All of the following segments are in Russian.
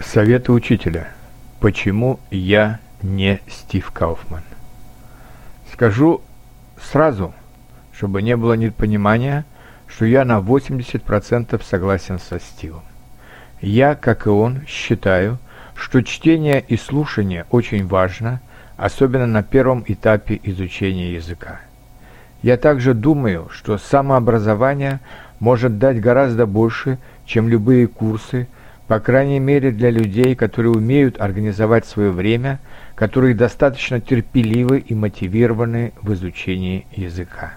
Советы учителя. Почему я не Стив Кауфман? Скажу сразу, чтобы не было непонимания, что я на 80% согласен со Стивом. Я, как и он, считаю, что чтение и слушание очень важно, особенно на первом этапе изучения языка. Я также думаю, что самообразование может дать гораздо больше, чем любые курсы, по крайней мере для людей, которые умеют организовать свое время, которые достаточно терпеливы и мотивированы в изучении языка.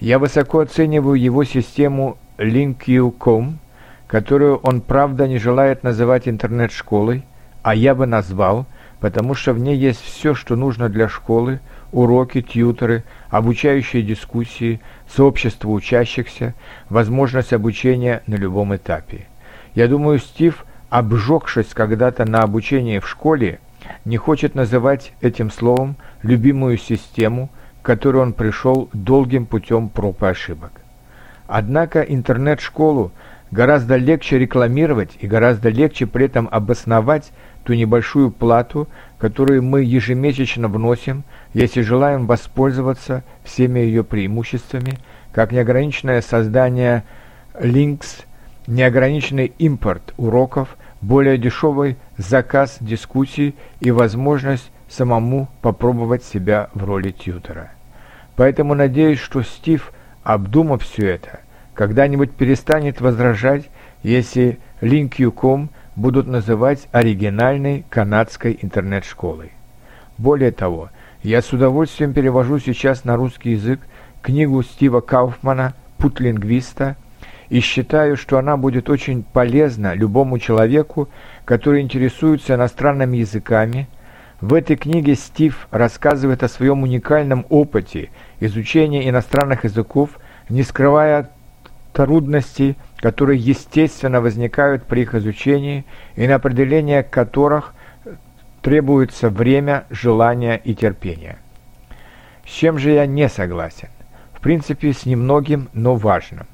Я высоко оцениваю его систему LinkU.com, которую он, правда, не желает называть интернет-школой, а я бы назвал, потому что в ней есть все, что нужно для школы, уроки, тьюторы, обучающие дискуссии, сообщество учащихся, возможность обучения на любом этапе. Я думаю, Стив, обжегшись когда-то на обучении в школе, не хочет называть этим словом любимую систему, к которой он пришел долгим путем проб и ошибок. Однако интернет-школу гораздо легче рекламировать и гораздо легче при этом обосновать ту небольшую плату, которую мы ежемесячно вносим, если желаем воспользоваться всеми ее преимуществами, как неограниченное создание links неограниченный импорт уроков, более дешевый заказ дискуссий и возможность самому попробовать себя в роли тьютера. Поэтому надеюсь, что Стив, обдумав все это, когда-нибудь перестанет возражать, если Link.com будут называть оригинальной канадской интернет-школой. Более того, я с удовольствием перевожу сейчас на русский язык книгу Стива Кауфмана «Путь лингвиста» и считаю, что она будет очень полезна любому человеку, который интересуется иностранными языками. В этой книге Стив рассказывает о своем уникальном опыте изучения иностранных языков, не скрывая трудностей, которые естественно возникают при их изучении и на определение которых требуется время, желание и терпение. С чем же я не согласен? В принципе, с немногим, но важным.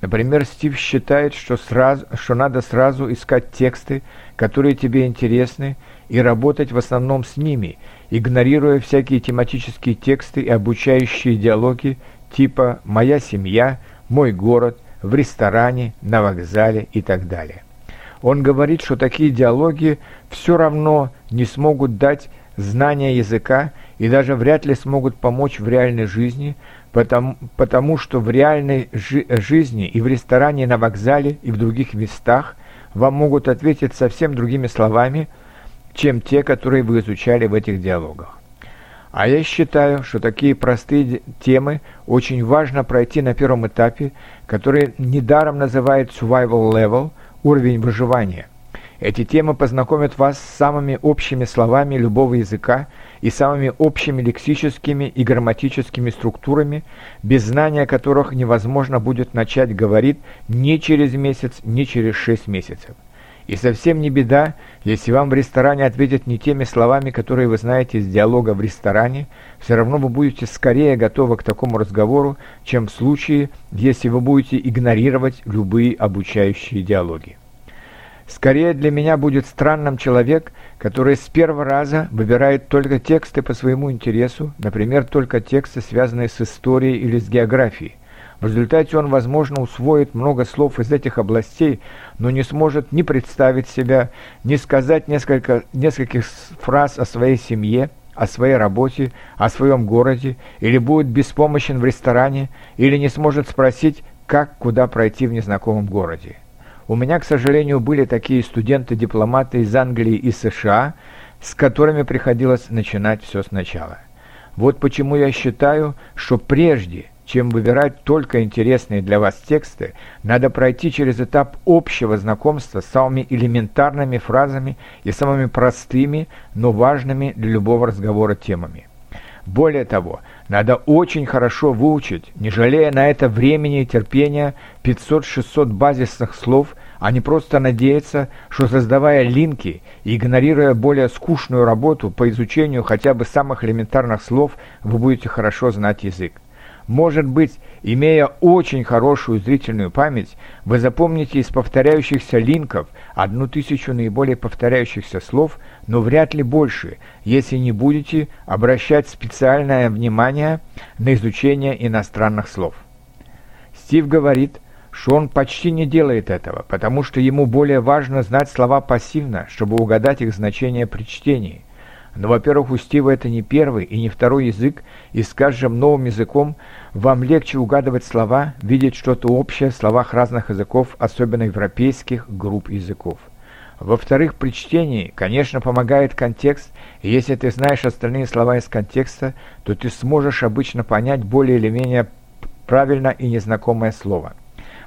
Например, Стив считает, что, сразу, что надо сразу искать тексты, которые тебе интересны, и работать в основном с ними, игнорируя всякие тематические тексты и обучающие диалоги типа «Моя семья», «Мой город», «В ресторане», «На вокзале» и так далее. Он говорит, что такие диалоги все равно не смогут дать знания языка и даже вряд ли смогут помочь в реальной жизни, потому, потому что в реальной жи жизни и в ресторане, на вокзале и в других местах вам могут ответить совсем другими словами, чем те, которые вы изучали в этих диалогах. А я считаю, что такие простые темы очень важно пройти на первом этапе, который недаром называют survival level, уровень выживания – эти темы познакомят вас с самыми общими словами любого языка и самыми общими лексическими и грамматическими структурами, без знания которых невозможно будет начать говорить ни через месяц, ни через шесть месяцев. И совсем не беда, если вам в ресторане ответят не теми словами, которые вы знаете из диалога в ресторане, все равно вы будете скорее готовы к такому разговору, чем в случае, если вы будете игнорировать любые обучающие диалоги. Скорее для меня будет странным человек, который с первого раза выбирает только тексты по своему интересу, например, только тексты, связанные с историей или с географией. В результате он, возможно, усвоит много слов из этих областей, но не сможет ни представить себя, ни сказать несколько, нескольких фраз о своей семье, о своей работе, о своем городе, или будет беспомощен в ресторане, или не сможет спросить, как куда пройти в незнакомом городе. У меня, к сожалению, были такие студенты-дипломаты из Англии и США, с которыми приходилось начинать все сначала. Вот почему я считаю, что прежде, чем выбирать только интересные для вас тексты, надо пройти через этап общего знакомства с самыми элементарными фразами и самыми простыми, но важными для любого разговора темами. Более того, надо очень хорошо выучить, не жалея на это времени и терпения, 500-600 базисных слов, а не просто надеяться, что создавая линки и игнорируя более скучную работу по изучению хотя бы самых элементарных слов, вы будете хорошо знать язык. Может быть, имея очень хорошую зрительную память, вы запомните из повторяющихся линков одну тысячу наиболее повторяющихся слов, но вряд ли больше, если не будете обращать специальное внимание на изучение иностранных слов. Стив говорит, что он почти не делает этого, потому что ему более важно знать слова пассивно, чтобы угадать их значение при чтении. Но, во-первых, у Стива это не первый и не второй язык, и с каждым новым языком вам легче угадывать слова, видеть что-то общее в словах разных языков, особенно европейских групп языков. Во-вторых, при чтении, конечно, помогает контекст, и если ты знаешь остальные слова из контекста, то ты сможешь обычно понять более или менее правильно и незнакомое слово.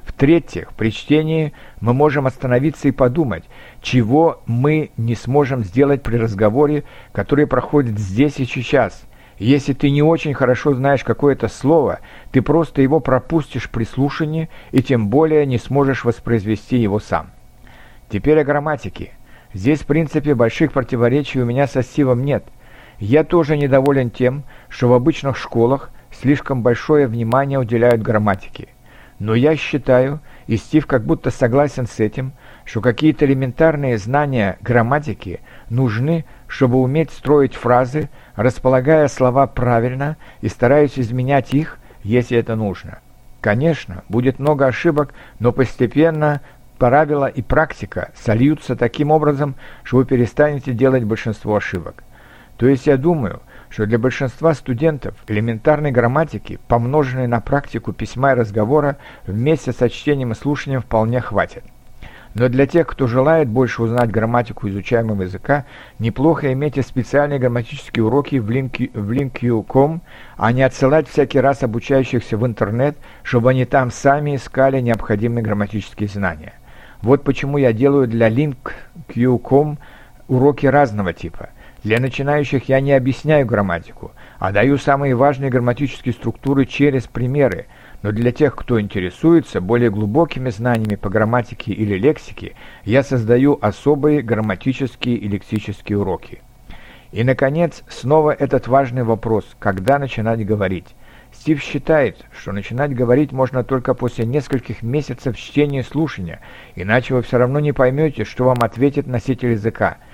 В-третьих, при чтении мы можем остановиться и подумать, чего мы не сможем сделать при разговоре, который проходит здесь и сейчас. Если ты не очень хорошо знаешь какое-то слово, ты просто его пропустишь при слушании и тем более не сможешь воспроизвести его сам. Теперь о грамматике. Здесь, в принципе, больших противоречий у меня со Стивом нет. Я тоже недоволен тем, что в обычных школах слишком большое внимание уделяют грамматике. Но я считаю, и Стив как будто согласен с этим, что какие-то элементарные знания грамматики нужны, чтобы уметь строить фразы, располагая слова правильно и стараясь изменять их, если это нужно. Конечно, будет много ошибок, но постепенно правила и практика сольются таким образом, что вы перестанете делать большинство ошибок. То есть я думаю, что для большинства студентов элементарной грамматики, помноженной на практику письма и разговора, вместе со чтением и слушанием вполне хватит. Но для тех, кто желает больше узнать грамматику изучаемого языка, неплохо иметь специальные грамматические уроки в, link, в link.com, а не отсылать всякий раз обучающихся в интернет, чтобы они там сами искали необходимые грамматические знания. Вот почему я делаю для link.com уроки разного типа – для начинающих я не объясняю грамматику, а даю самые важные грамматические структуры через примеры, но для тех, кто интересуется более глубокими знаниями по грамматике или лексике, я создаю особые грамматические и лексические уроки. И, наконец, снова этот важный вопрос, когда начинать говорить. Стив считает, что начинать говорить можно только после нескольких месяцев чтения и слушания, иначе вы все равно не поймете, что вам ответит носитель языка –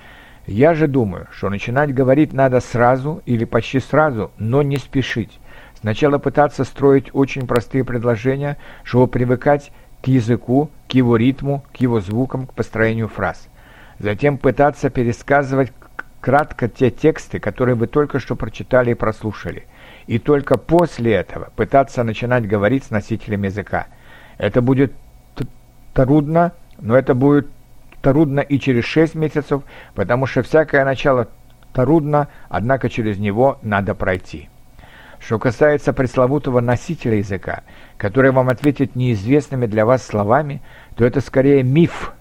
я же думаю, что начинать говорить надо сразу или почти сразу, но не спешить. Сначала пытаться строить очень простые предложения, чтобы привыкать к языку, к его ритму, к его звукам, к построению фраз. Затем пытаться пересказывать кратко те тексты, которые вы только что прочитали и прослушали. И только после этого пытаться начинать говорить с носителем языка. Это будет трудно, но это будет трудно и через 6 месяцев, потому что всякое начало трудно, однако через него надо пройти. Что касается пресловутого носителя языка, который вам ответит неизвестными для вас словами, то это скорее миф,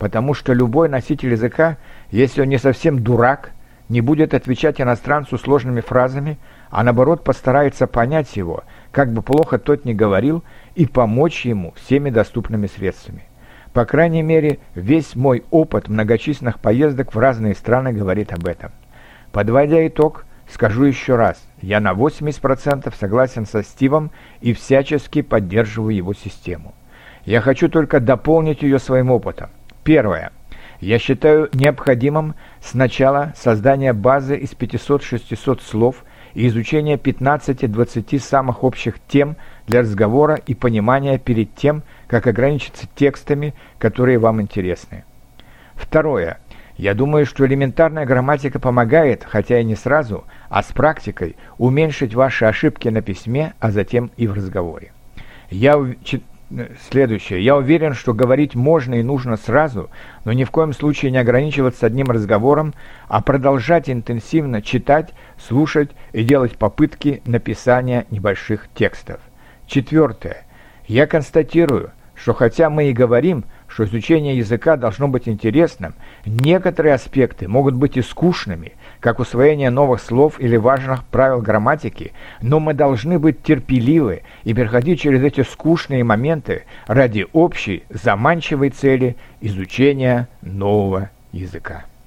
потому что любой носитель языка, если он не совсем дурак, не будет отвечать иностранцу сложными фразами, а наоборот постарается понять его, как бы плохо тот ни говорил, и помочь ему всеми доступными средствами. По крайней мере, весь мой опыт многочисленных поездок в разные страны говорит об этом. Подводя итог, скажу еще раз, я на 80% согласен со Стивом и всячески поддерживаю его систему. Я хочу только дополнить ее своим опытом. Первое. Я считаю необходимым сначала создание базы из 500-600 слов и изучение 15-20 самых общих тем для разговора и понимания перед тем, как ограничиться текстами, которые вам интересны. Второе. Я думаю, что элементарная грамматика помогает, хотя и не сразу, а с практикой, уменьшить ваши ошибки на письме, а затем и в разговоре. Я Следующее. Я уверен, что говорить можно и нужно сразу, но ни в коем случае не ограничиваться одним разговором, а продолжать интенсивно читать, слушать и делать попытки написания небольших текстов. Четвертое. Я констатирую, что хотя мы и говорим, что изучение языка должно быть интересным, некоторые аспекты могут быть и скучными, как усвоение новых слов или важных правил грамматики, но мы должны быть терпеливы и переходить через эти скучные моменты ради общей заманчивой цели изучения нового языка.